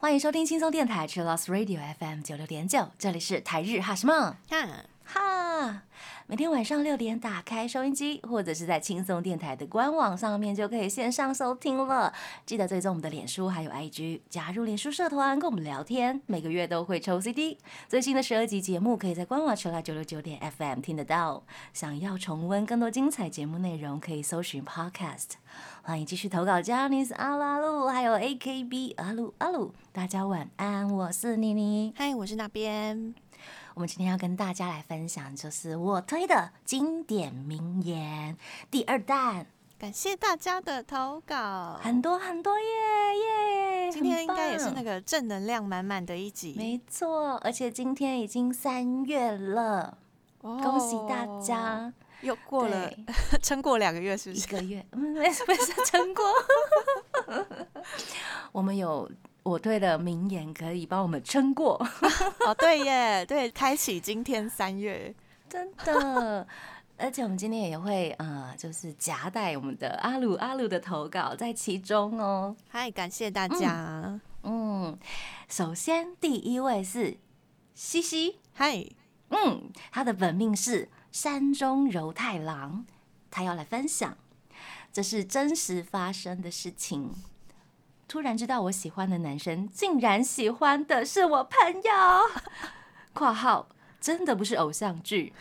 欢迎收听轻松电台 c h i l l o s Radio FM 九六点九，这里是台日哈什么？哈，每天晚上六点打开收音机，或者是在轻松电台的官网上面就可以线上收听了。记得追踪我们的脸书还有 IG，加入脸书社团跟我们聊天。每个月都会抽 CD，最新的十二集节目可以在官网 c h i l l 九六九点 FM 听得到。想要重温更多精彩节目内容，可以搜寻 Podcast。欢迎继续投稿 j a n i c e 阿拉鲁，还有 AKB 阿鲁阿鲁。大家晚安，我是妮妮。嗨，我是那边。我们今天要跟大家来分享，就是我推的经典名言第二弹。感谢大家的投稿，很多很多耶耶！今天应该也是那个正能量满满的一集。没错，而且今天已经三月了，恭喜大家！又过了，撑过两个月是不是？一个月，没事没事，撑过。我们有。我对的名言可以帮我们撑过 哦，对耶，对，开启今天三月，真的，而且我们今天也会呃，就是夹带我们的阿鲁阿鲁的投稿在其中哦。嗨，感谢大家。嗯，首先第一位是西西，嗨，嗯，他的本命是山中柔太郎，他要来分享，这是真实发生的事情。突然知道我喜欢的男生竟然喜欢的是我朋友（ 括号真的不是偶像剧）。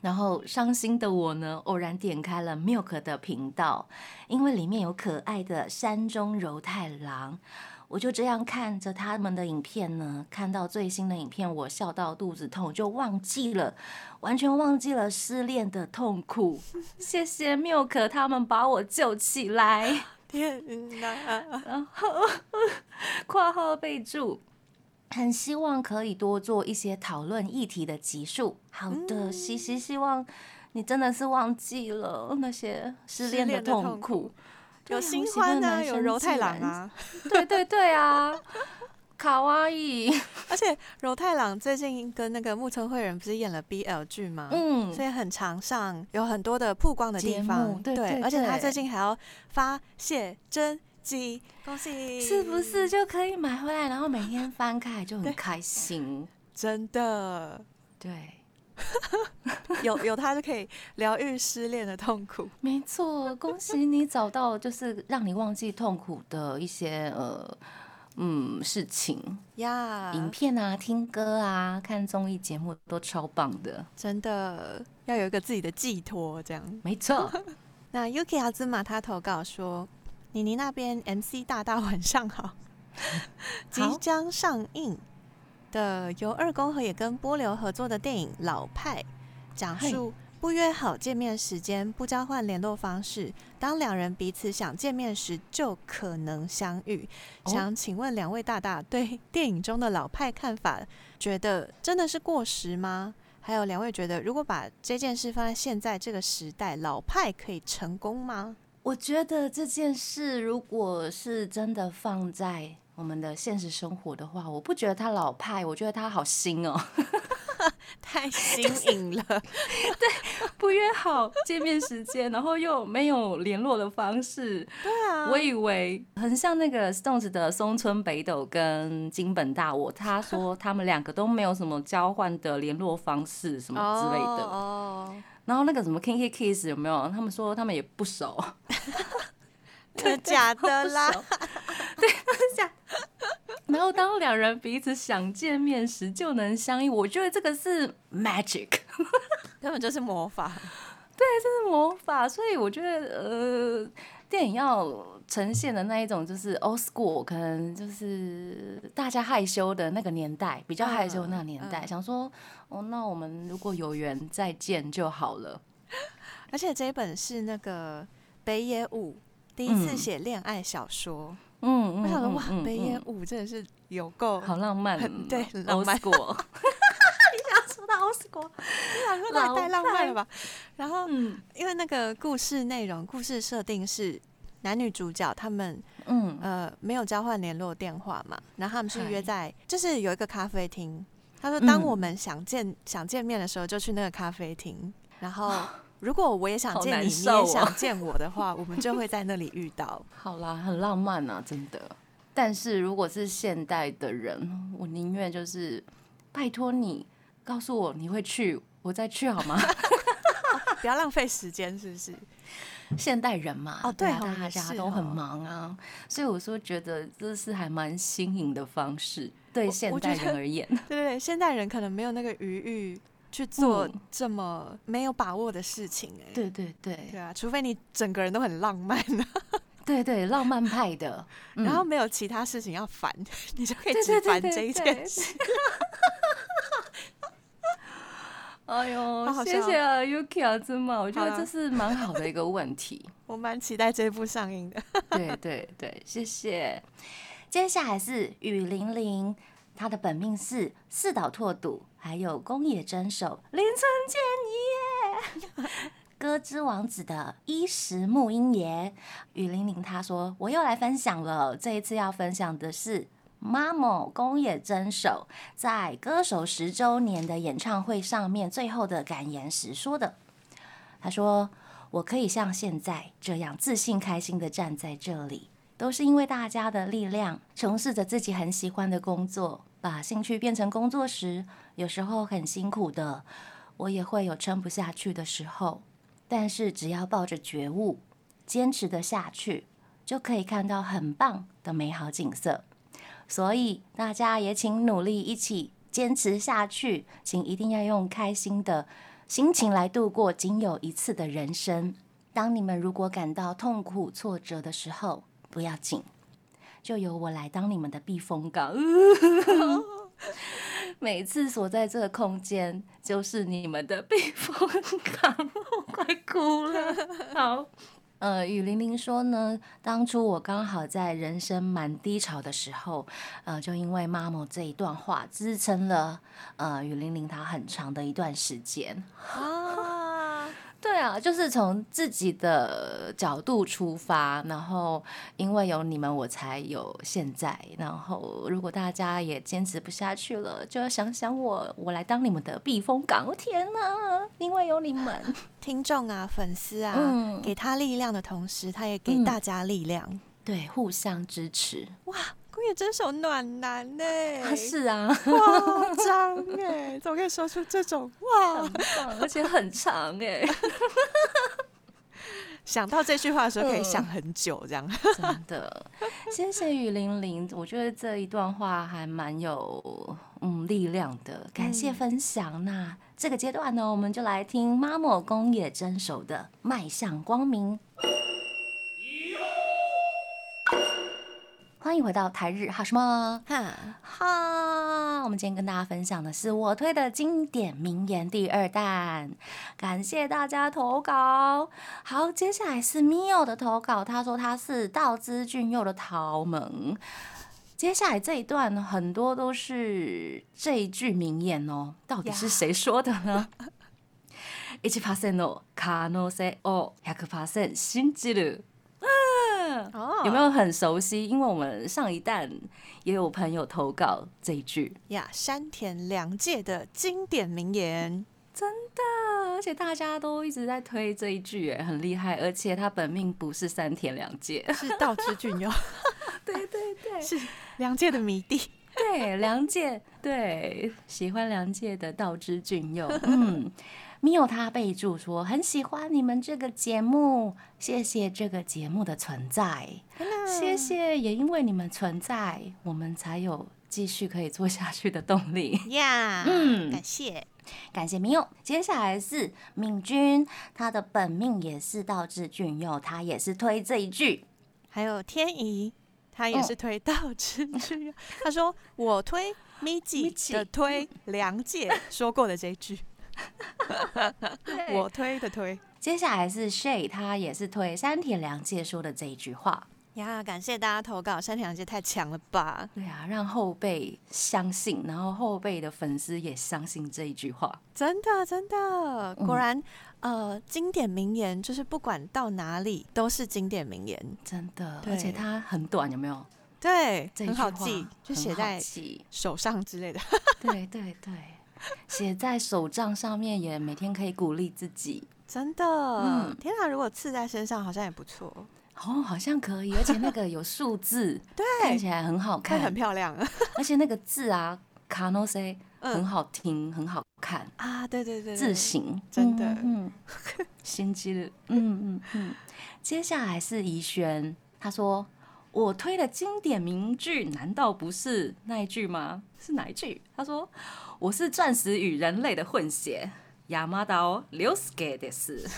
然后伤心的我呢，偶然点开了 Milk 的频道，因为里面有可爱的山中柔太郎。我就这样看着他们的影片呢，看到最新的影片，我笑到肚子痛，就忘记了，完全忘记了失恋的痛苦。谢谢 Milk，他们把我救起来。天哪！然后 括号备注，很希望可以多做一些讨论议题的集数。好的，西西，希望你真的是忘记了那些失恋的痛苦，有新欢啊，有柔太郎啊，对对对啊。卡哇伊，而且柔太郎最近跟那个木村惠人不是演了 BL 剧吗？嗯，所以很常上，有很多的曝光的地方。对，而且他最近还要发写真集，恭喜！是不是就可以买回来，然后每天翻开就很开心？真的，对，有有他就可以疗愈失恋的痛苦。没错，恭喜你找到就是让你忘记痛苦的一些呃。嗯，事情。呀，影片啊，听歌啊，看综艺节目都超棒的，真的要有一个自己的寄托，这样。没错。那 Yuki 阿兹玛他投稿说：“妮妮那边 MC 大大晚上 好，即将上映的由二宫和也跟波流合作的电影《老派》，讲述。”不约好见面时间，不交换联络方式，当两人彼此想见面时，就可能相遇。想请问两位大大对电影中的老派看法，觉得真的是过时吗？还有两位觉得，如果把这件事放在现在这个时代，老派可以成功吗？我觉得这件事如果是真的放在我们的现实生活的话，我不觉得他老派，我觉得他好新哦。太新颖了，对，不约好见面时间，然后又没有联络的方式，对啊，我以为很像那个 Stones 的松村北斗跟金本大我，他说他们两个都没有什么交换的联络方式什么之类的，哦，然后那个什么 Kinky Kiss 有没有？他们说他们也不熟，真的假的啦？对，假。然后当两人彼此想见面时就能相遇，我觉得这个是 magic，根本就是魔法。对，这是魔法。所以我觉得，呃，电影要呈现的那一种就是 old school，可能就是大家害羞的那个年代，比较害羞那个年代，想说，哦，那我们如果有缘再见就好了。而且这一本是那个北野武第一次写恋爱小说。嗯，我想说哇，北野武真的是有够好浪漫，对，浪漫过。你想说到 Oscar，你想说那太浪漫了吧？然后，因为那个故事内容、故事设定是男女主角他们，嗯呃，没有交换联络电话嘛，然后他们是约在，就是有一个咖啡厅。他说，当我们想见想见面的时候，就去那个咖啡厅。然后 如果我也想见你，你也想见我的话，我们就会在那里遇到。好啦，很浪漫啊，真的。但是如果是现代的人，我宁愿就是拜托你告诉我你会去，我再去好吗？不要浪费时间，是不是？现代人嘛，哦对啊大家都很哦忙啊，所以我说觉得这是还蛮新颖的方式，对现代人而言。对对对，现代人可能没有那个余裕去做嗯这么没有把握的事情、哎，对对对对啊，除非你整个人都很浪漫，对对，浪漫派的，嗯然后没有其他事情要烦，你就可以对只烦这一件 事。哎呦谢谢啊，Yuki 啊，真嘛，我觉得这是蛮好的一个问题。我蛮期待这部上映的。对对对，谢谢。接下来是雨玲玲，她的本命是四岛拓笃，还有宫野真守、林村健一耶。歌之王子的衣食木英爷，雨玲玲他说我又来分享了，这一次要分享的是妈某宫野真守在歌手十周年的演唱会上面最后的感言时说的。他说：“我可以像现在这样自信开心的站在这里，都是因为大家的力量。从事着自己很喜欢的工作，把兴趣变成工作时，有时候很辛苦的，我也会有撑不下去的时候。但是只要抱着觉悟，坚持的下去，就可以看到很棒的美好景色。所以大家也请努力一起坚持下去，请一定要用开心的心情来度过仅有一次的人生。当你们如果感到痛苦、挫折的时候，不要紧，就由我来当你们的避风港。每次所在这个空间，就是你们的避风港，我快哭了。好。呃，雨玲玲说呢，当初我刚好在人生蛮低潮的时候，呃，就因为妈妈这一段话支撑了呃雨玲玲她很长的一段时间。啊，对啊，就是从自己的角度出发，然后因为有你们，我才有现在。然后如果大家也坚持不下去了，就要想想我，我来当你们的避风港。我天哪，因为有你们，听众啊，粉丝啊，嗯给他力量的同时，他也给嗯大家力量。对，互相支持。哇，宫野真守暖男呢、他是啊，夸张哎，怎么可以说出这种哇很？棒，而且很长哎，想到这句话的时候，可以嗯想很久，这样。真的。谢谢雨玲玲，我觉得这一段话还蛮有嗯力量的，感谢嗯分享。那这个阶段呢，我们就来听妈某宫野真守的《迈向光明》。欢迎回到台日哈什么哈，哈？我们今天跟大家分享的是我推的经典名言第二弹，感谢大家投稿。好，接下来是 Mio 的投稿，他说他是道之俊佑的桃门。接下来这一段很多都是这一句名言哦，到底是呀谁说的呢？一%の可能性を100%信じる。 哦有没有很熟悉？因为我们上一弹也有朋友投稿这一句，呀？山田凉介的经典名言，真的而且大家都一直在推这一句，哎，很厉害。而且他本命不是山田凉介，是道之俊佑，对对对，是凉介的迷弟。对凉介，对喜欢凉介的道之俊佑，嗯。米有他备注说很喜欢你们这个节目，谢谢这个节目的存在，谢谢，也因为你们存在，我们才有继续可以做下去的动力。呀，嗯感谢。感谢明佑。接下来是敏君，他的本命也是道之俊佑，他也是推这一句。还有天怡，他也是推道之俊佑。他说我推咪吉的推梁姐说过的这一句，我推的推。接下来是 Shay，他也是推山田凉介说的这一句话。呀，感谢大家投稿，山田凉介太强了吧！对啊，让后辈相信，然后后辈的粉丝也相信这一句话。真的真的，嗯果然，呃，经典名言就是不管到哪里都是经典名言，真的，而且它很短，有没有？对，很好记，就写在记手上之类的。对 对对，写在手账上面，也每天可以鼓励自己。真的，嗯，天哪！如果刺在身上，好像也不错。哦，好像可以，而且那个有数字，对，看起来很好看，很漂亮。而且那个字啊，卡诺塞很好听，很好看啊！对对对，字形真的，嗯，心机的，嗯嗯嗯。接下来是怡轩，他说。我推的经典名句，难道不是那一句吗？是哪一句？他说：“我是钻石与人类的混血。”亚麻岛留斯给的是。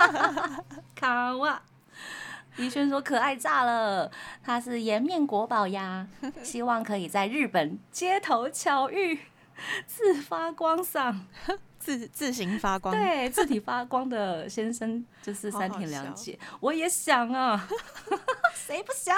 卡哇，怡轩说可爱炸了，他是颜面国宝呀，希望可以在日本街头巧遇，自发光上。自自行发光，对，字体发光的先生就是三田良介。我也想啊，谁不想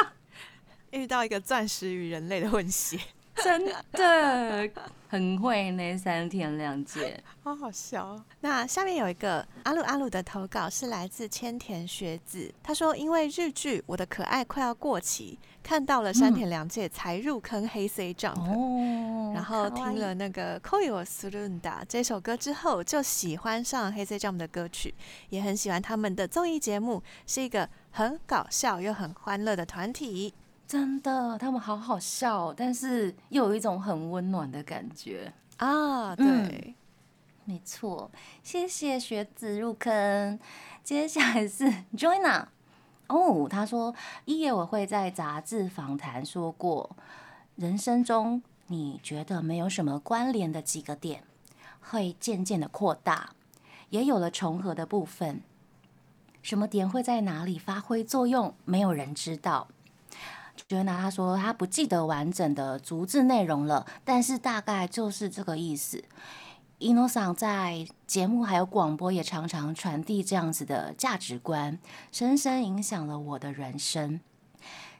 遇到一个钻石与人类的混血？真的 很会那，三田两介，好好笑。那下面有一个阿鲁阿鲁的投稿是来自千田学子，他说：“因为日剧《我的可爱》快要过期，看到了山田凉介才入坑黑 C Jump，然后听了那个《Koyo Surunda》这首歌之后，就喜欢上黑 C Jump 的歌曲，也很喜欢他们的综艺节目，是一个很搞笑又很欢乐的团体。”真的，他们好好笑，但是又有一种很温暖的感觉啊！对，没错，谢谢学子入坑。接下来是 Joanna 哦，他说一夜我会在杂志访谈说过，人生中你觉得没有什么关联的几个点，会渐渐的扩大，也有了重合的部分。什么点会在哪里发挥作用，没有人知道。觉得他说他不记得完整的逐字内容了，但是大概就是这个意思。伊诺桑在节目还有广播也常常传递这样子的价值观，深深影响了我的人生。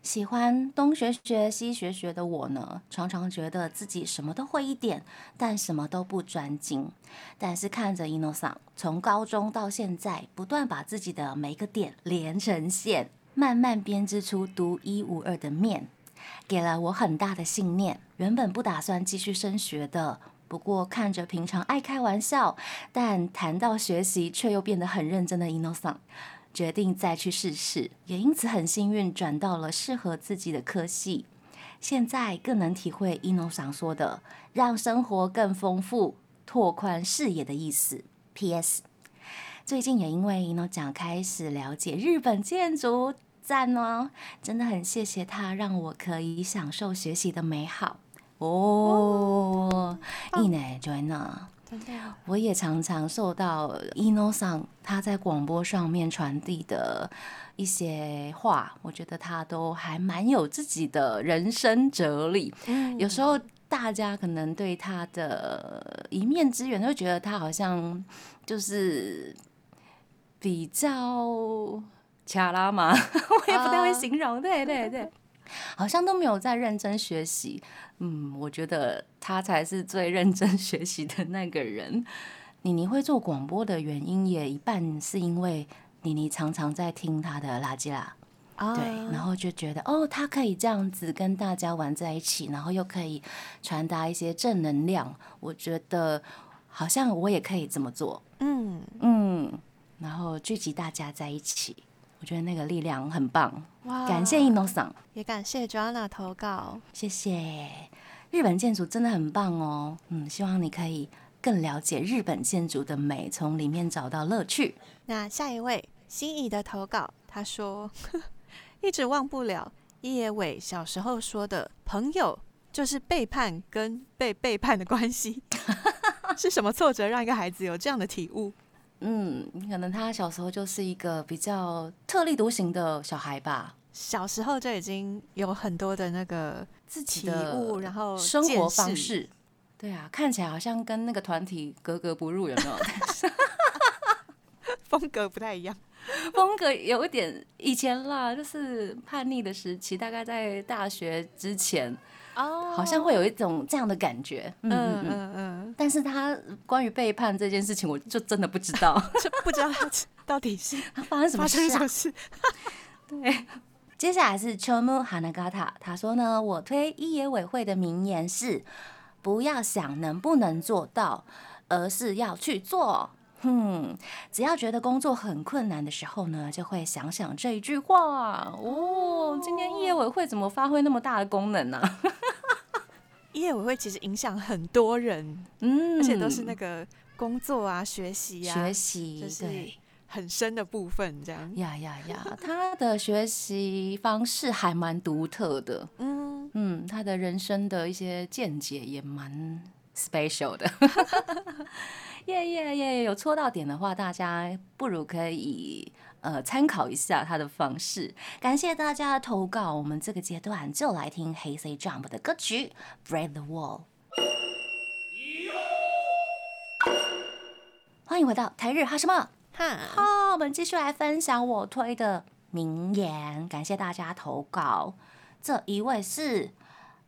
喜欢东学学西学学的我呢，常常觉得自己什么都会一点，但什么都不专精。但是看着伊诺桑从高中到现在，不断把自己的每个点连成线。慢慢编织出独一无二的面，给了我很大的信念。原本不打算继续升学的，不过看着平常爱开玩笑，但谈到学习却又变得很认真的 Inosan，决定再去试试。也因此很幸运转到了适合自己的科系。现在更能体会 Inosan 说的“让生活更丰富、拓宽视野”的意思。P.S. 最近也因为 Ino 讲开始了解日本建筑。赞哦，真的很谢谢他，让我可以享受学习的美好哦。一奶 Joanna，我也常常受到 Ino 上他在广播上面传递的一些话，我觉得他都还蛮有自己的人生哲理。有时候大家可能对他的一面之缘，会觉得他好像就是比较。卡拉嘛？我也不太会形容。对对对，好像都没有在认真学习。嗯，我觉得他才是最认真学习的那个人。妮妮会做广播的原因，也一半是因为妮妮常常在听他的垃圾啦。对，然后就觉得哦，他可以这样子跟大家玩在一起，然后又可以传达一些正能量。我觉得好像我也可以这么做。嗯嗯，然后聚集大家在一起。我觉得那个力量很棒，哇！感谢 Ino 桑，也感谢 Joanna 投稿，谢谢。日本建筑真的很棒哦，嗯，希望你可以更了解日本建筑的美，从里面找到乐趣。那下一位心仪的投稿，他说 一直忘不了一野伟小时候说的朋友就是背叛跟被背叛的关系，是什么挫折让一个孩子有这样的体悟？嗯，可能他小时候就是一个比较特立独行的小孩吧。小时候就已经有很多的那个自己的然后生活方式。对啊，看起来好像跟那个团体格格不入，有没有？风格不太一样，风格有一点以前啦，就是叛逆的时期，大概在大学之前。哦，好像会有一种这样的感觉，嗯嗯嗯嗯。但是他关于背叛这件事情，我就真的不知道，就不知道他到底是他 发生什么事。事。对，接下来是秋木哈纳嘎塔，他说呢，我推一野委会的名言是：不要想能不能做到，而是要去做。哼，只要觉得工作很困难的时候呢，就会想想这一句话。哦，今天业委会怎么发挥那么大的功能呢？业委会其实影响很多人，嗯，而且都是那个工作啊、学习啊、学习，对。很深的部分，这样。呀呀呀，他的学习方式还蛮独特的，嗯。嗯，他的人生的一些见解也蛮 special 的，耶耶耶，有戳到点的话，大家不如可以呃参考一下他的方式。感谢大家的投稿，我们这个阶段就来听黑 C Jump 的歌曲《Break the Wall》。欢迎回到台日哈什么哈？好，我们继续来分享我推的名言。感谢大家投稿。这一位是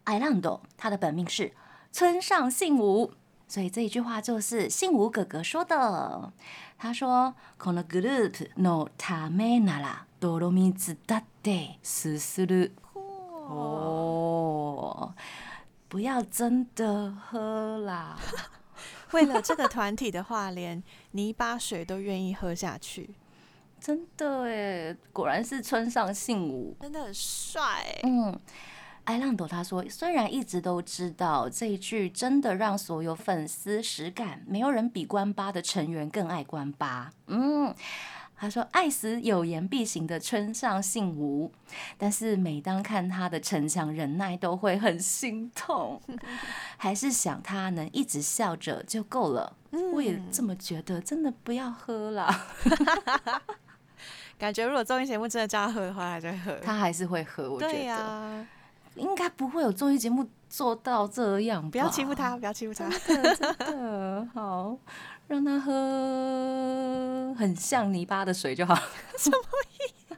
艾浪斗，他的本命是村上信五，所以这一句话就是信五哥哥说的。他说：“このグループのためなら泥水だってすする。”哦，不要真的喝啦。为了这个团体的话，连泥巴水都愿意喝下去，真的哎，果然是村上信五，真的很帅。嗯， 艾浪朵他说，虽然一直都知道这一句真的让所有粉丝实感，没有人比关八的成员更爱关八。嗯。他说：“爱死有言必行的村上信吾，但是每当看他的逞强忍耐，都会很心痛。还是想他能一直笑着就够了。我也这么觉得，真的不要喝了。感觉如果综艺节目真的叫他喝的话，他就会喝。他还是会喝，我觉得应该不会有综艺节目做到这样。不要欺负他，不要欺负他，真的好。”让他喝很像泥巴的水就好。什么意思？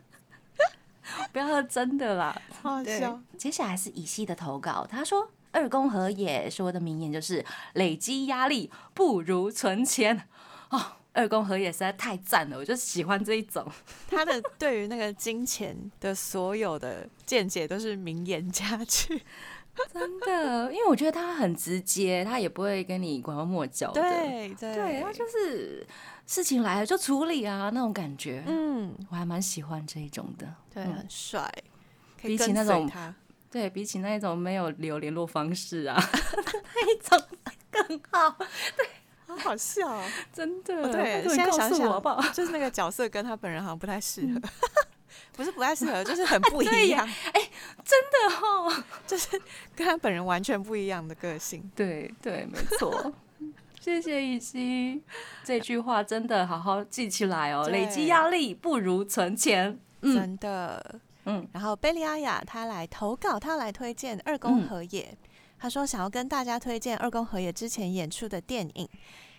不要喝真的啦。好笑。接下来是乙西的投稿，他说二宫和也说的名言就是累积压力不如存钱。哦，二宫和也实在太赞了，我就喜欢这一种。他的对于那个金钱的所有的见解都是名言佳句。真的，因为我觉得他很直接，他也不会跟你拐弯抹角的。对对，他就是事情来了就处理啊，那种感觉。嗯，我还蛮喜欢这一种的。对，很帅。比起那种，对比起那一种没有留联络方式啊，那一种更好。对，好好笑，真的。对，现在想想好不好？就是那个角色跟他本人好像不太适合。不是不太适合，就是很不一样。哎，真的哦，就是跟他本人完全不一样的个性。对对，没错。谢谢雨熙，这句话真的好好记起来哦。累积压力不如存钱，真的。嗯。然后贝利亚雅他来投稿，他来推荐二宫和也。他说想要跟大家推荐二宫和也之前演出的电影。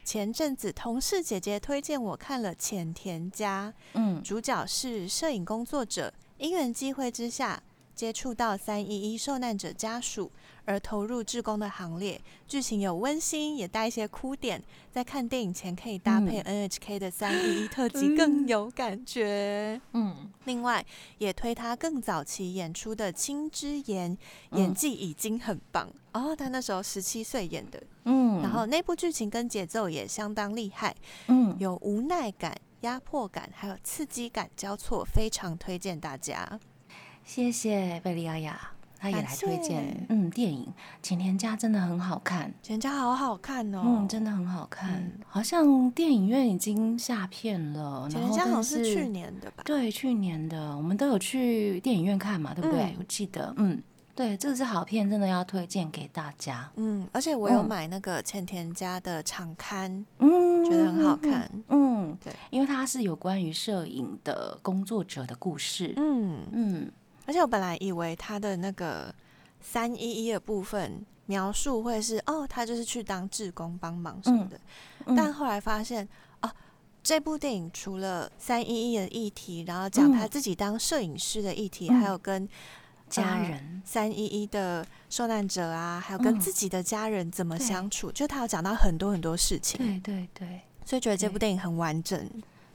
前阵子同事姐姐推荐我看了《浅田家》，嗯，主角是摄影工作者，因缘机会之下接触到三一一受难者家属，而投入志工的行列。剧情有温馨，也带一些哭点，在看电影前可以搭配 NHK 的三一一特辑更有感觉。嗯，另外也推他更早期演出的《青之言》，演技已经很棒哦，他那时候十七岁演的。嗯，然后那部剧情跟节奏也相当厉害，嗯，有无奈感、压迫感，还有刺激感交错，非常推荐大家。谢谢贝利亚雅，他也来推荐。嗯，电影《前田家》真的很好看，《前田家》好好看哦，嗯，真的很好看。好像电影院已经下片了，《前田家》好像是去年的吧？对，去年的，我们都有去电影院看嘛，对不对？我记得，嗯。对，这个是好片，真的要推荐给大家。嗯，而且我有买那个千田家的场刊，嗯，觉得很好看。嗯，对，因为它是有关于摄影的工作者的故事。嗯嗯，而且我本来以为他的那个三一一的部分描述会是哦，他就是去当志工帮忙什么的，但后来发现哦，这部电影除了三一一的议题，然后讲他自己当摄影师的议题，还有跟。家人三一一的受难者啊，还有跟自己的家人怎么相处，就他有讲到很多很多事情。对对对，所以觉得这部电影很完整。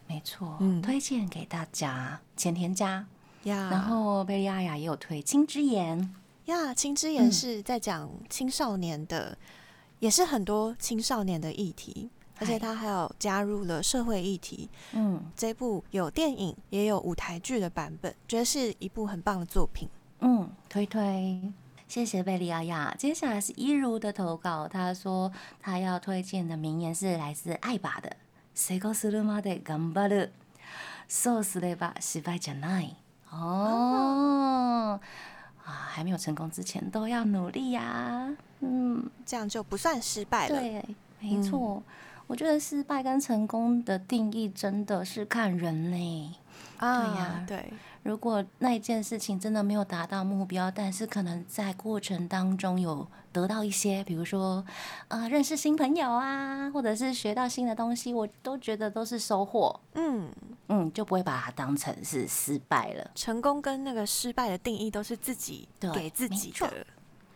没错，嗯，推荐给大家。前田家呀，然后贝利亚雅也有推《青之言》呀，《青之言》是在讲青少年的 也是很多青少年的议题，而且他还有加入了社会议题。嗯这部有电影也有舞台剧的版本，觉得是一部很棒的作品。嗯，推推。谢谢贝利亚亚。接下来是一如的投稿，他说他要推荐的名言是来自爱爸的“成功するまで頑張る，そうすれば失敗じゃない”。 哦，啊，还没有成功之前都要努力呀、嗯，这样就不算失败了。对，没错。我觉得失败跟成功的定义真的是看人嘞。啊，对呀对，如果那一件事情真的没有达到目标，但是可能在过程当中有得到一些，比如说呃认识新朋友啊，或者是学到新的东西，我都觉得都是收获。嗯，嗯，就不会把它当成是失败了。成功跟那个失败的定义都是自己对给自己的。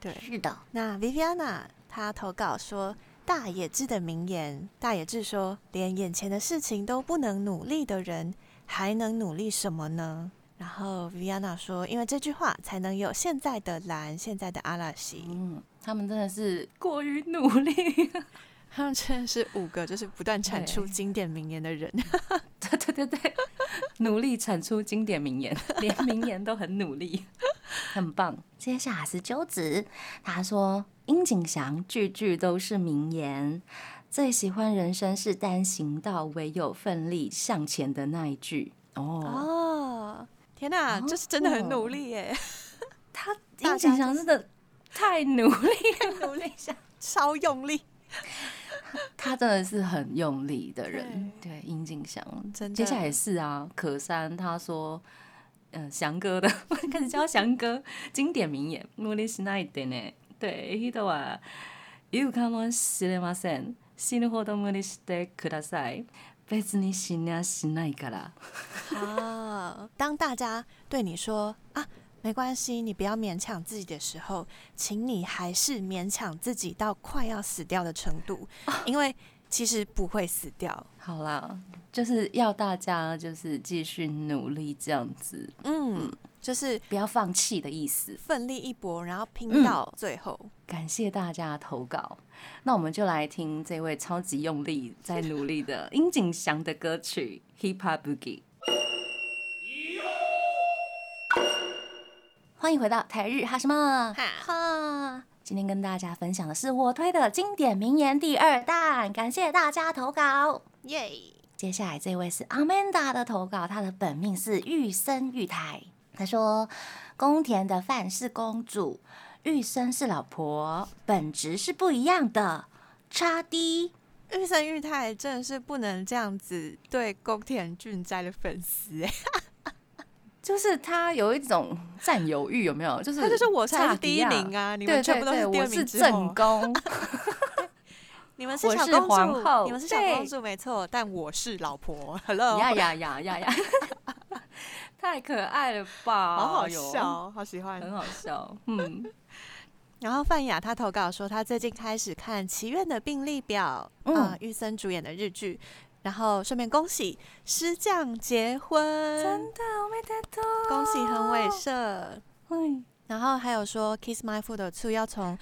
对，是的，那 Viviana 她投稿说。大野智的名言，大野智说：“连眼前的事情都不能努力的人，还能努力什么呢？”然后 Viviana 说：“因为这句话，才能有现在的蓝，现在的阿拉西。嗯，他们真的是 过于努力。他们真的是五个，就是不断产出对经典名言的人。对对对对，努力产出经典名言，连名言都很努力，很棒。接下来是鸠子，他说殷景祥句句都是名言，最喜欢人生是单行道，唯有奋力向前的那一句。哦，哦，天哪，就是真的很努力耶，他大殷景家就祥真的太努力了，努力下。超用力，他真的是很用力的人，对殷景祥，真的接下来也是啊，可山他说，嗯、翔哥的开始叫翔哥，经典名言，無理しないでね。对、人は言うかもしれません。死ぬほど無理してください。 別に死にゃしないから。啊！当大家对你说啊，没关系，你不要勉强自己的时候，请你还是勉强自己到快要死掉的程度，因为其实不会死掉。好啦，就是要大家就是继续努力这样子，嗯， 就是不要放弃的意思。奋力一搏，然后拼嗯到最后。感谢大家的投稿，那我们就来听这位超级用力在努力的殷景祥的歌曲《Hip Hop Boogie》。欢迎回到台日哈什么哈哈。今天跟大家分享的是我推的经典名言第二弹，感谢大家投稿。耶！接下来这位是 Amanda 的投稿，她的本命是玉生玉台。她说：“宫田的饭是公主，玉生是老婆，本质是不一样的。”差低，玉生玉太真的是不能这样子对宫田俊哉的粉丝哎，就是他有一种占有欲，有没有？就是他就是我才是第一名啊，你对们全部都对对，第二我是正宫，你们是小公主，你们是小公主没错，但我是老婆，Hello，呀呀呀呀呀，太可爱了吧！好好笑，好喜欢。很好笑。嗯然后范雅她投稿说，她最近开始看《祈愿的病历表》嗯啊，玉森主演的日剧。然后顺便恭喜师匠结婚，真的，我没得多，恭喜横尾社。嗯，然后还有说《Kiss My Foot 2》要从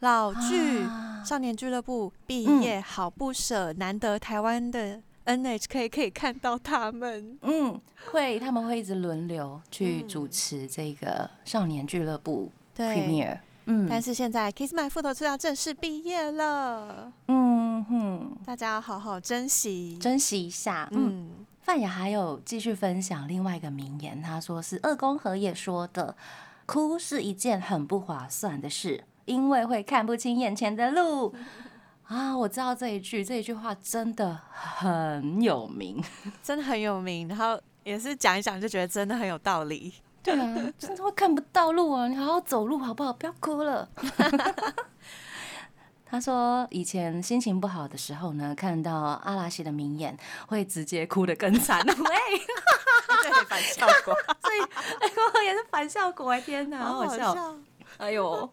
老剧啊少年俱乐部毕嗯业，好不舍，难得台湾的 NHK 可以看到他们。嗯，会他们会一直轮流去嗯主持这个少年俱乐部对，premiere。嗯，但是现在 Kiss My Foot 2要正式毕业了，嗯哼，大家要好好珍惜。珍惜一下。嗯，嗯，范雅还有继续分享另外一个名言，他说是二宫和也说的：“哭是一件很不划算的事，因为会看不清眼前的路。”啊，我知道这一句，这一句话真的很有名。真的很有名，然后也是讲一讲就觉得真的很有道理。对啊，真的会看不到路啊！你好好走路好不好？不要哭了。他说，以前心情不好的时候呢，看到阿拉西的名言，会直接哭得更惨。喂，对，反效果，所以哎，我也是反效果哎！天哪，好好笑！哎呦，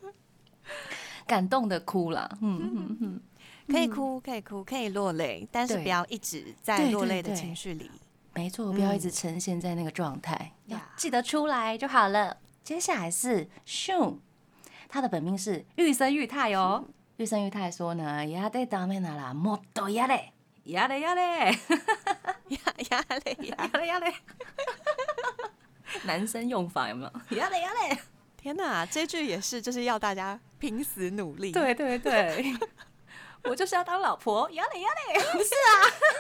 感动的哭了。嗯嗯嗯，可以哭，可以哭，可以落泪，但是对不要一直在对对落泪的对情绪里。没错，不要一直呈现在那个状态，要呀记得出来就好了。接下来是 Shun，他的本命是玉生玉太哦。 玉生玉太说呢，やでダメならもっとやれ，やれやれ，压压力呀！やれやれ。男生用法有没有？やれやれ。天哪，这句也是就是要大家拼死努力。，对对对， 我就是要当老婆，要嘞要嘞，不 是啊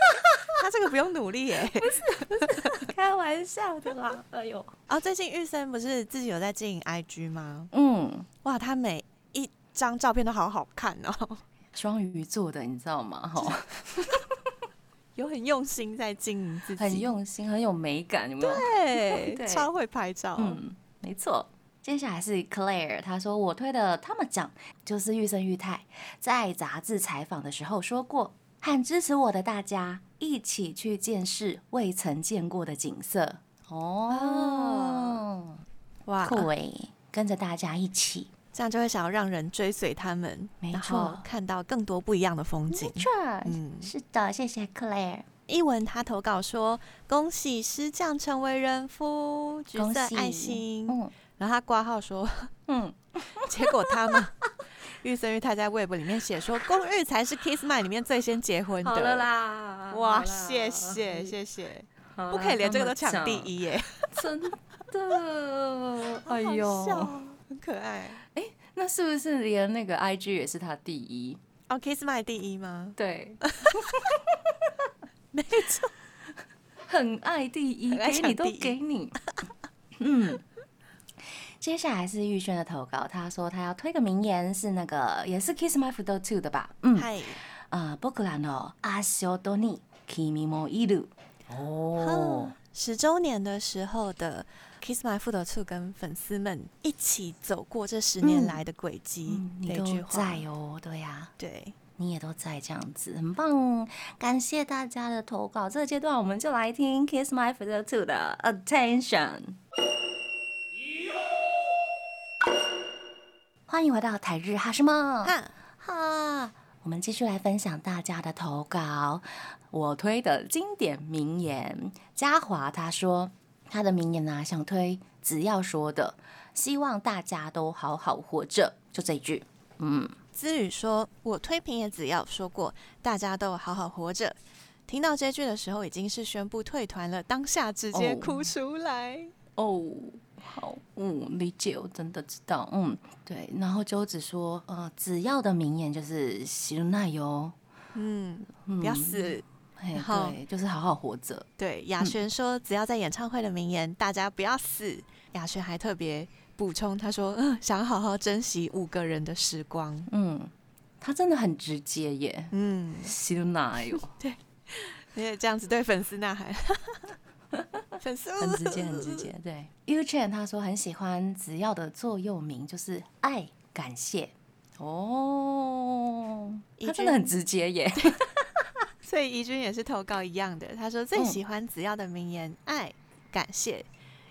他这个不用努力耶。不是开玩笑的啦。哎呦，哦，最近玉森不是自己有在经营 IG 吗？嗯，哇，他每一张照片都好好看哦，双鱼座的，你知道吗？哈，有很用心在经营自己，很用心，很有美感，有没有？对，对超会拍照。嗯，没错。接下来是 Claire，他说我推的他们奖就是玉生玉泰，在杂志采访的时候说过，和支持我的大家一起去见识未曾见过的景色。哦，哇，酷诶，跟着大家一起。这样就会想要让人追随他们，然没错看到更多不一样的风景。错，嗯，是的，谢谢 Claire。一文他投稿说：“恭喜师匠成为人夫，橘色爱心。嗯然后他挂号说，嗯，结果他们玉 森玉太在 Web 里面写说，公寓才是 Kiss My 里面最先结婚的。好了啦，哇，谢谢谢谢，不可以连这个都抢第，一耶，真的，哎呦，哦很可爱。哎那是不是连那个 IG 也是他第一？哦，Kiss My 第一吗？对，没错，很爱第一，给你都给你。嗯，接下来是玉轩的投稿，他说他要推个名言，是那个也是 Kiss My Foot Two 的吧？嗯，嗨，啊，僕らの足音に君もいる。哦，十周年的时候的 Kiss My Foot Two 跟粉丝们一起走过这十年来的轨迹嗯，你都的一句话。在哦，对呀、对，你也都在这样子，很棒！感谢大家的投稿。这个阶段我们就来听 Kiss My Foot Two 的 Attention。 欢迎回到台日哈什么哈，哈，我们继续来分享大家的投稿。我推的经典名言，嘉华他说他的名言呢、想推只要说的，希望大家都好好活着，就这一句。嗯，姿宇说：“我推平野子耀说过，大家都好好活着。”听到这句的时候，已经是宣布退团了，当下直接哦哭出来。哦，好，嗯，理解，我真的知道，嗯，对。然后周子说，呃，只要的名言就是“喜怒奈忧嗯，”，嗯不要，死。嘿然后对，就是好好活着。对，雅璇说：“只要在演唱会的名言，大家不要死。”雅璇还特别补充，他说：“嗯，想好好珍惜五个人的时光。嗯，他真的很直接耶”，嗯，喜怒奈忧，你也这样子对粉丝呐喊，很直接，很直。接。对 u c h a n 他说很喜欢子耀的座右铭就是爱、感谢。哦，怡他真的很直接耶。所以怡君也是投稿一样的，他说最喜欢子耀的名言：爱、感谢。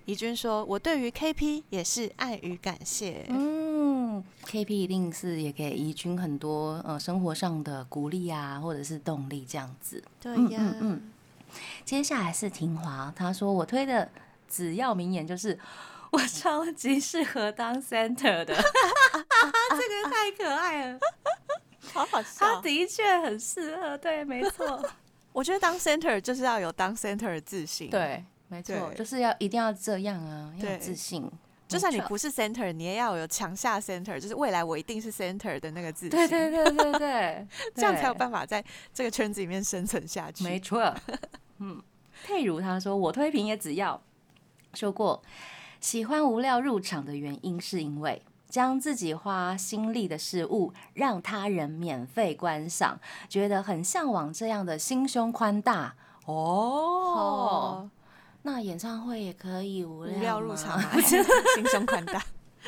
怡君说：“我对于 KP 也是爱与感谢。嗯，KP 一定是也给怡君很多呃生活上的鼓励啊，或者是动力这样子。嗯对呀，嗯嗯接下来是廷华，他说我推的只要名言就是我超级适合当 center 的，这个太可爱了，好好他笑。的确很适合，对，没错，我觉得当 center 就是要有当 center 的自信。，对，没错，就是要一定要这样啊，要有自信，就算你不是 center，你也要有强下 center，就是未来我一定是 center 的那个自信。对对对对对，这样才有。办法在这个圈子里面生存下去。没错，嗯，佩如他说我推平也只要说过，喜欢无料入场的原因是因为将自己花心力的事物让他人免费观赏，觉得很向往这样的心胸宽大哦。哦，那演唱会也可以无无料料入吗场嘛，心胸宽大。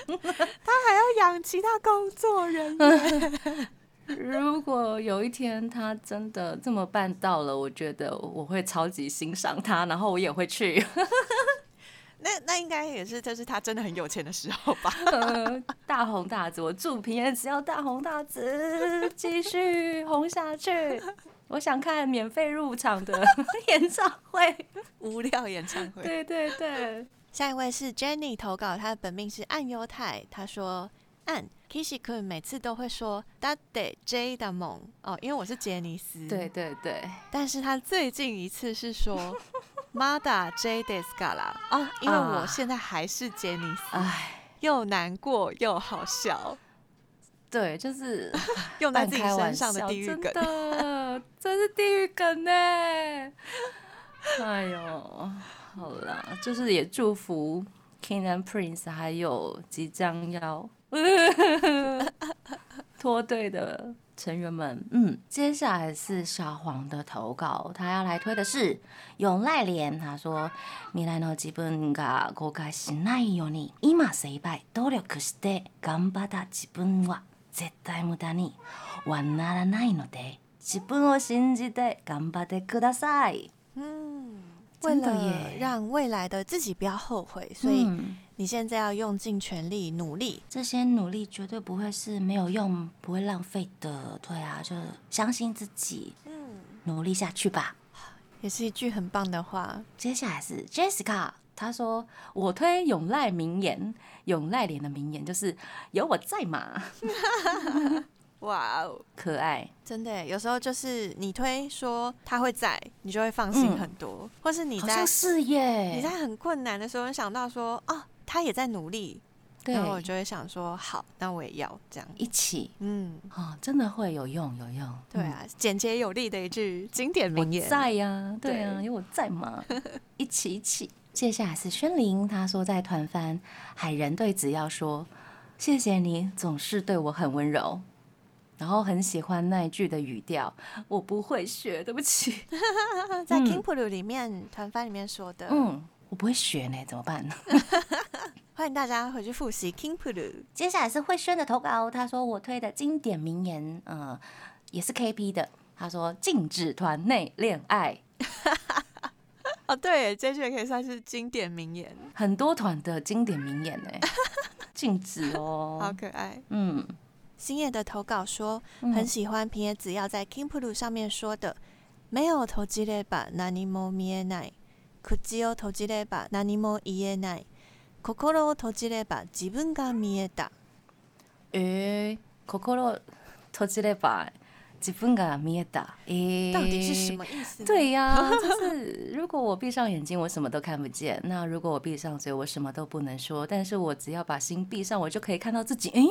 他还要养其他工作人员。如果有一天他真的这么办到了，我觉得我会超级欣赏他，然后我也会去。那那应该也是，就是他真的很有钱的时候吧？呃，大红大紫，我祝平安只要大红大紫，继续红下去。我想看免费入场的 演唱会。无聊演唱会。对对对，下一位是 Jenny 投稿，她的本命是暗优太。她说：“暗，Kishi 可每次都会说 “that day J 的梦”哦，因为我是杰尼斯。对对对。但是他最近一次是说 “Mada J d e s c a l a 哦，因为我现在还是杰尼斯，唉，又难过又好笑。对，就是用在自己身上的地狱梗，真是地狱梗呢。哎呦，好了，就是也祝福 King and Prince 还有即将要脱队的成员们。嗯，接下来是小黄的投稿，他要来推的是永濑廉。他说：“未来の自分が後悔しないように、今精一杯努力して頑張った自分は絶対無駄にはならないので、 ”自分を信じて頑張ってください。”嗯，为了让未来的自己不要后悔，所以你现在要用尽全力努力。这些努力绝对不会是没有用、不会浪费的。对啊，就相信自己，嗯，努力下去吧，也是一句很棒的话。接下来是 Jessica，她说：“我推永赖名言，永赖脸的名言就是有我在嘛。” 哇哦，可爱，真的，有时候就是你推说他会在，你就会放心很多，或是你在是耶，你在很困难的时候想到说哦，他也在努力，然后我就会想说好，那我也要这样。一起，嗯，哦，真的会有用，有用，对啊，简洁有力的一句经典名言，在呀，对。啊，有我在嘛，一起一起。接下来是宣玲，她说在团番海人对子要说谢谢你，总是对我很温柔。然后很喜欢那一句的语调，我不会学，对不起。在 King Pulu 里面团番里面说的，嗯，我不会学呢，怎么办？欢迎大家回去复习 King Pulu。接下来是慧轩的投稿，他说我推的经典名言，嗯，也是 KP 的。他说禁止团内恋爱。哦，对，这句也可以算是经典名言，很多团的经典名言呢，禁止哦，好可爱，嗯。星夜的投稿说，很喜欢平野紫耀在 King Pulu 上面说的：“没有投机れば何も見えない，口を投じれば何も言えない，心を投じれば自分が見えた。”诶，心投じれば自分が見えた。诶，到底是什么意思？对呀，就是如果我闭上眼睛，我什么都看不见；那如果我闭上嘴，我什么都不能说。但是我只要把心闭上，我就可以看到自己。诶。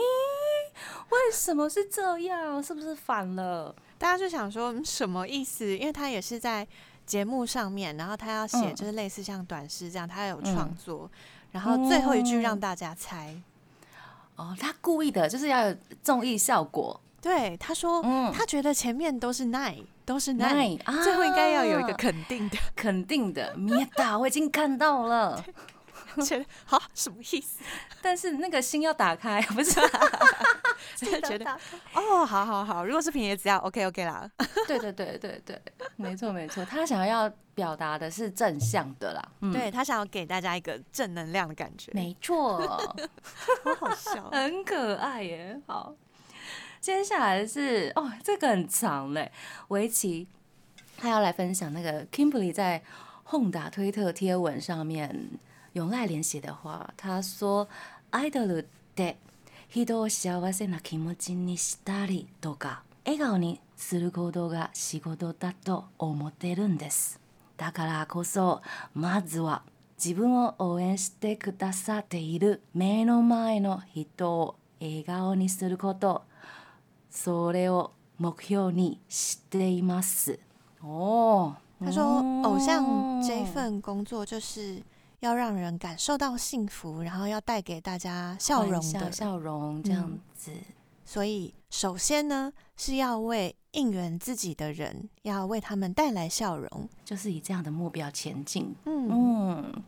为什么是这样？是不是反了？大家就想说什么意思？因为他也是在节目上面，然后他要写就是类似像短诗这样，他有创作，然后最后一句让大家猜。哦，他故意的就是要有综艺效果。对，他说，嗯他觉得前面都是 nine，都是 nine，最后应该要有一个肯定的，肯定的。米达，我已经看到了。觉得好什么意思？但是那个心要打开，不是？真的觉得哦，好好好，如果是平野只要 OK OK 啦。对对对对对，没错没错，他想要表达的是正向的啦。对他想要给大家一个正能量的感觉。没错，好好笑，很可爱耶。好，接下来是哦，这个很长嘞，围棋，他要来分享那个 Kimberly 在轰打推特贴文上面。永濑廉写的话，他说：“アイドルで人を幸せな気持ちにしたりとか、笑顔にすることが仕事だと思ってるんです。だからこそ、まずは自分を応援してくださっている目の前の人を笑顔にすること、それを目標にしています。”哦，他说：“偶像这份工作就是。”要让人感受到幸福，然后要带给大家笑容的笑容，这样子。所以，首先呢，是要为应援自己的人，要为他们带来笑容，就是以这样的目标前进。嗯嗯，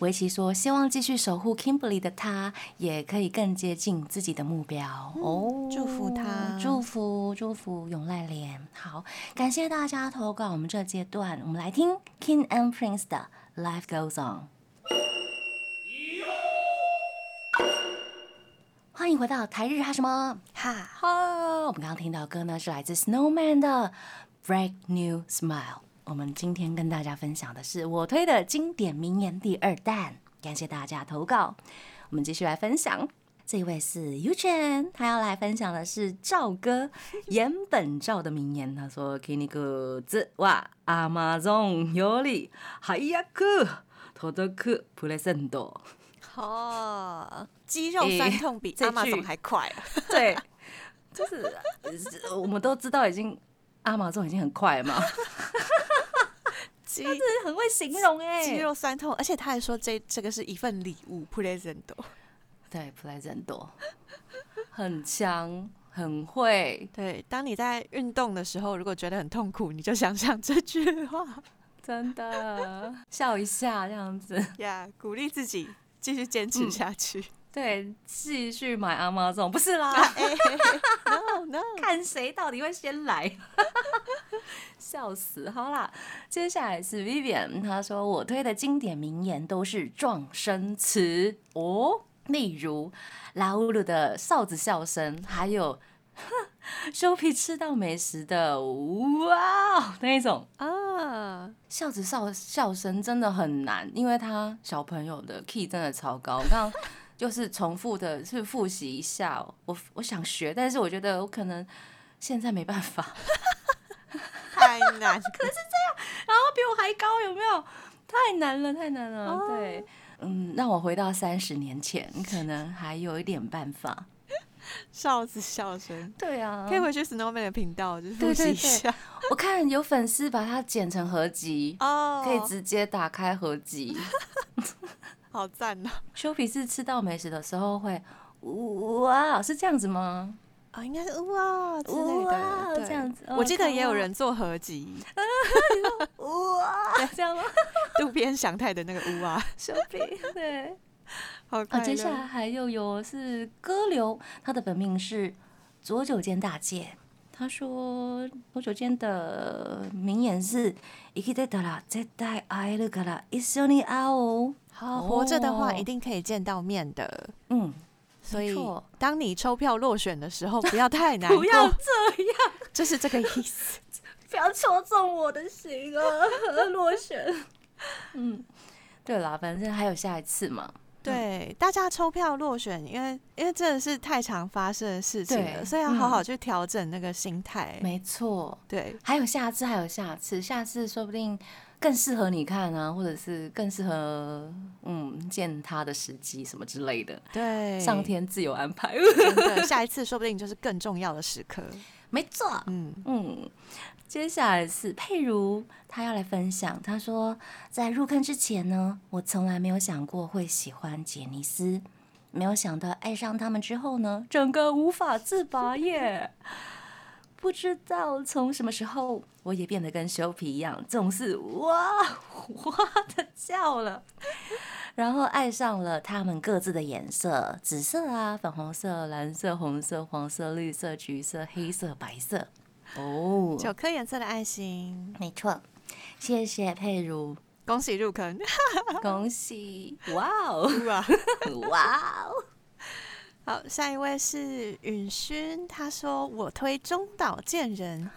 维奇说，希望继续守护 Kimberly 的他，也可以更接近自己的目标。哦，祝福他，祝福祝福永濑廉。好，感谢大家投稿。我们这阶段，我们来听 King and Prince 的 Life Goes On。欢迎回到台日哈什么哈哈！我们刚刚听到歌呢，是来自 Snowman 的《Break New Smile》。我们今天跟大家分享的是我推的经典名言第二弹，感谢大家投稿。我们继续来分享。这位是 U 泉，他要来分享的是赵哥岩本赵的名言。他说：“给你个字哇，阿妈总有理，还呀个托得克普雷森多。”哦，肌肉酸痛比阿玛总还快。对，就是我们都知道，已经阿玛总已经很快了嘛。他真的很会形容哎，肌肉酸痛，而且他还说这这个是一份礼物，present。对，present，很强，很会。对，当你在运动的时候，如果觉得很痛苦，你就想想这句话，真的笑一下这样子呀，鼓励自己继续坚持下去。对，继续买阿妈粽，不是啦，no no，看谁到底会先来，笑死！好啦，接下来是 Vivian，他说我推的经典名言都是撞声词哦，例如拉乌鲁的哨子笑声，还有 修皮吃到美食的哇那一种啊，笑子笑笑声真的很难，因为他小朋友的 key 真的超高，我刚。就是重复的，去复习一下。我我想学，但是我觉得我可能现在没办法，太难。可是这样，然后比我还高，有没有？太难了，太难了。对，嗯，让我回到三十年前，可能还有一点办法。哨子笑声，对啊，可以回去 Snowman 的频道，就是复习一下。我看有粉丝把它剪成合集，哦，可以直接打开合集。好赞呐！修皮是吃到美食的时候会哇，是这样子吗？啊，应该是哇之类的，这样子。我记得也有人做合集，哇，这样吗？渡边祥太的那个呜啊，修皮对。好，接下来还有有是歌流，他的本命是左九间大介。他说左九间的名言是：生きてたら絶対会えるから一緒に会おう。好，活着的话一定可以见到面的。嗯，所以当你抽票落选的时候，不要太难过，不要这样，就是这个意思。不要戳中我的心啊！落选。嗯，对啦，反正还有下一次嘛。 对，大家抽票落选，因为因为真的是太常发生的事情了，所以要好好去调整那个心态。没错，对，还有下次，还有下次，下次说不定。更适合你看啊，或者是更适合嗯见他的时机什么之类的。对，上天自有安排。下一次说不定就是更重要的时刻。没错，嗯嗯。接下来是佩如，她要来分享。她说，在入坑之前呢，我从来没有想过会喜欢杰尼斯，没有想到爱上他们之后呢，整个无法自拔耶。不知道从什么时候，我也变得跟修皮一样，总是哇 哇的叫了，然后爱上了他们各自的颜色：紫色啊、粉红色、蓝色、红色、黄色、绿色、橘色、黑色、白色。哦，九颗颜色的爱心，没错。谢谢佩如，恭喜入坑，恭喜！哇哦，哇哦。好，下一位是允勋，他说我推中岛健人，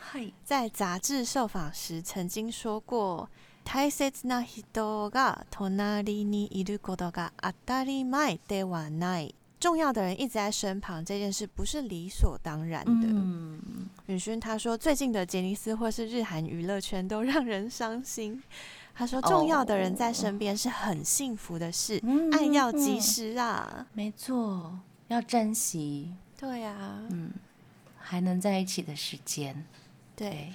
在杂志受访时曾经说过，大切な人が隣にいることが当たり前ではない。 重要的人一直在身旁，这件事不是理所当然的。允勋他说，最近的杰尼斯或是日韩娱乐圈都让人伤心。他说，重要的人在身边是很幸福的事，爱要及时啊，没错。要珍惜，对呀，嗯，还能在一起的时间，对，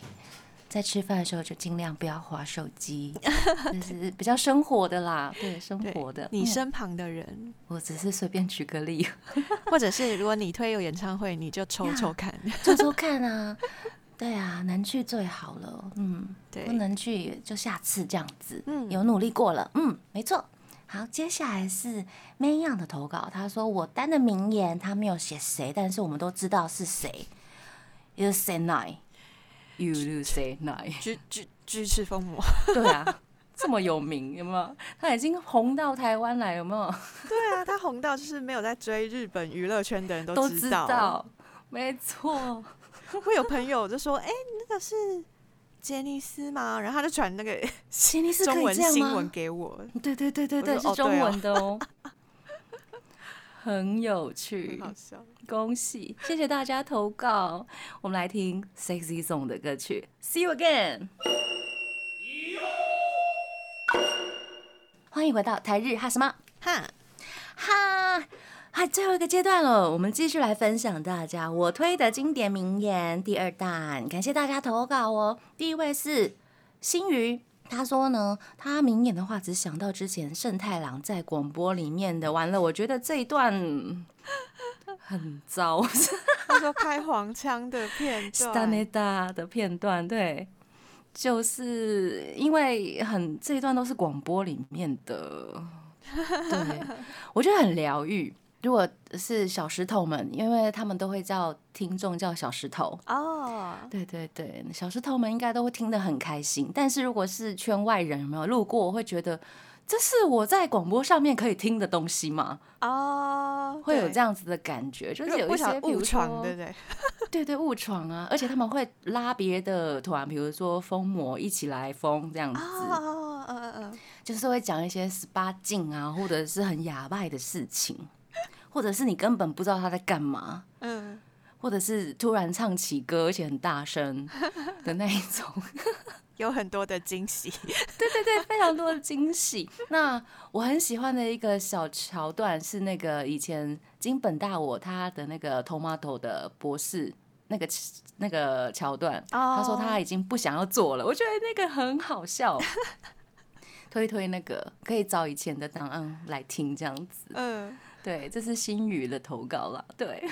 在吃饭的时候就尽量不要划手机，就是比较生活的啦，对，生活的。你身旁的人，我只是随便举个例，或者是如果你推有演唱会，你就抽抽看，抽抽看啊，对啊，能去最好了，嗯，对，不能去就下次这样子，嗯，有努力过了，嗯，没错。好，接下来是 Mayan 的投稿。他说：“我单的名言，他没有写谁，但是我们都知道是谁。You say nine, you say nine。巨巨巨翅风魔，对啊，这么有名，有没有？他已经红到台湾来，有没有？对啊，他红到就是没有在追日本娱乐圈的人都知道。没错，会有朋友就说：“哎，那个是。”杰尼斯吗？然后他就传那个杰尼斯中文新闻给我。对对对对对，是中文的哦。很有趣，好笑。恭喜，谢谢大家投稿。我们来听 Sexy Song 的歌曲，See you again。欢迎回到台日哈什么哈哈。嗨，最后一个阶段了，我们继续来分享大家我推的经典名言第二弹。感谢大家投稿哦。第一位是新宇，他说呢，他明眼的话只想到之前圣太郎在广播里面的，完了，我觉得这一段很糟。他说开黄腔的片段 s t a n e d a 的片段，对，就是因为很这一段都是广播里面的，对我觉得很疗愈。如果是小石头们，因为他们都会叫听众叫小石头哦，对对对，小石头们应该都会听得很开心。但是如果是圈外人，有没有路过，我会觉得这是我在广播上面可以听的东西吗？哦，会有这样子的感觉，就是有一些误闯，对不对？对对，误闯啊！而且他们会拉别的团，比如说疯魔一起来疯这样子，嗯嗯嗯，就是会讲一些十八禁啊，或者是很哑巴的事情。或者是你根本不知道他在干嘛，嗯，或者是突然唱起歌而且很大声的那一种，有很多的惊喜，对对对，非常多的惊喜。那我很喜欢的一个小桥段是那个以前金本大我他的那个 Tomato 的博士那个那个桥段，他说他已经不想要做了，我觉得那个很好笑，推推那个可以找以前的档案来听这样子，嗯。对，这是新宇的投稿了。对，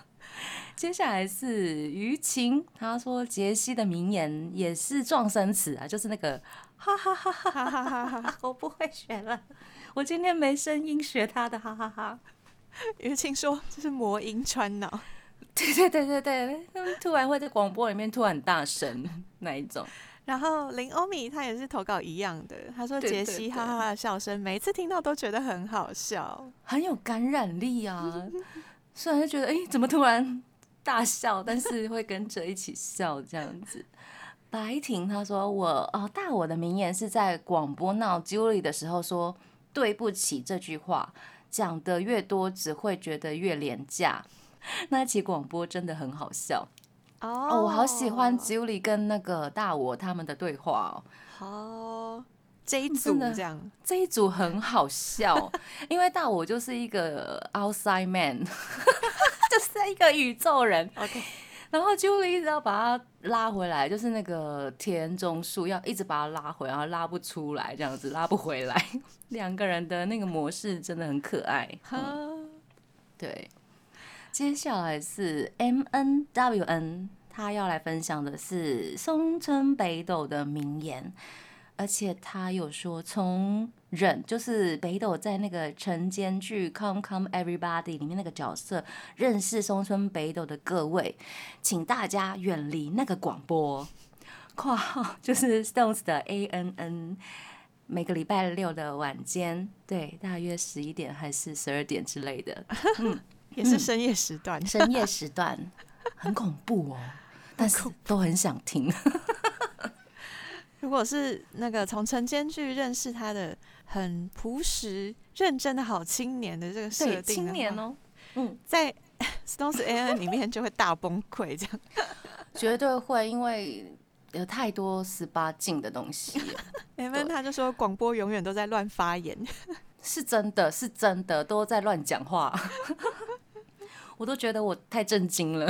接下来是于晴，他说杰西的名言也是撞声词啊，就是那个哈哈哈哈哈哈哈，我不会学了，我今天没声音学他的哈哈哈。于晴说这是魔音穿脑，对对对对对，突然会在广播里面突然大声那一种。然后林欧米他也是投稿一样的，他说杰西哈哈的笑声，每一次听到都觉得很好笑，很有感染力啊。虽然就觉得哎，怎么突然大笑，但是会跟着一起笑这样子。白婷他说我哦，大我的名言是在广播闹 Julie 的时候说对不起这句话，讲的越多只会觉得越廉价。那期广播真的很好笑。哦，我好喜欢 Julie 跟那个大我他们的对话哦。哦，这一组这样，这一组很好笑，因为大我就是一个 outside man，就是一个宇宙人。OK，然后 Julie 一直要把他拉回来，就是那个田中树要一直把他拉回，然后拉不出来，这样子拉不回来。两个人的那个模式真的很可爱。对。接下来是 M N W N，他要来分享的是松村北斗的名言，而且他有说从忍，就是北斗在那个晨间剧《Come Come Everybody》里面那个角色认识松村北斗的各位，请大家远离那个广播（ 括号就是 Stones 的 A N N），每个礼拜六的晚间，对，大约十一点还是十二点之类的，也是深夜时段，深夜时段 很恐怖哦，但是都很想听。如果是那个从晨间剧认识他的很朴实、认真的好青年的这个设定，青年哦，嗯，在 Stones A N 里面就会大崩溃，这样绝对会，因为有太多十八禁的东西。A N 他就说广播永远都在乱发言，是真的是真的都在乱讲话。我都觉得我太震惊了。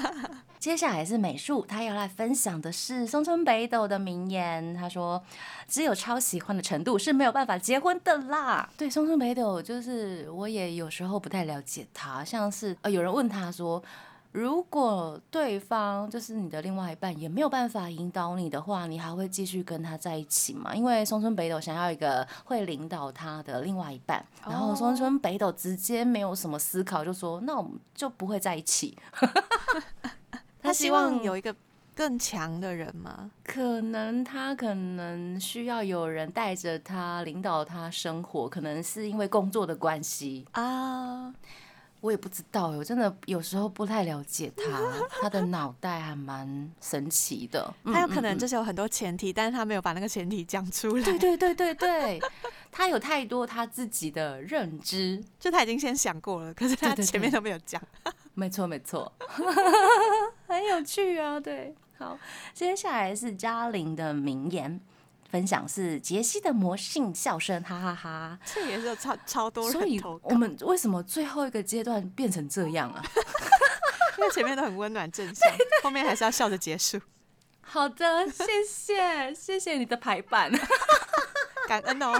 接下来是美术，他要来分享的是松村北斗的名言。他说：“只有超喜欢的程度是没有办法结婚的啦。”对，松村北斗就是我也有时候不太了解他，像是呃有人问他说。如果对方就是你的另外一半，也没有办法引导你的话，你还会继续跟他在一起吗？因为松村北斗想要一个会领导他的另外一半，然后松村北斗直接没有什么思考就说：“那我们就不会在一起。”他希望有一个更强的人吗？可能他可能需要有人带着他领导他生活，可能是因为工作的关系啊。我也不知道，我真的有时候不太了解他，他的脑袋还蛮神奇的。他有可能就是有很多前提，但是他没有把那个前提讲出来。对对对对对，他有太多他自己的认知，就他已经先想过了，可是他前面都没有讲。没 错没错，很有趣啊。对，好，接下来是嘉玲的名言。分享是杰西的魔性笑声，哈哈哈这也是有超超多所以人投稿我，们为什么最后一个阶段变成这样啊？因为前面都很温暖正向，后面还是要笑着结束。好的，谢谢，谢谢你的排版。感恩哦，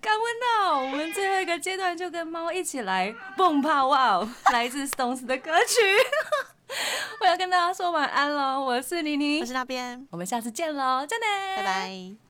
感恩到我们最后一个阶段就跟猫一起来蹦趴哇哦，来自 Stones 的歌曲。我要跟大家说晚安喽，我是妮妮我，是那边，我们下次见喽，真的，拜拜。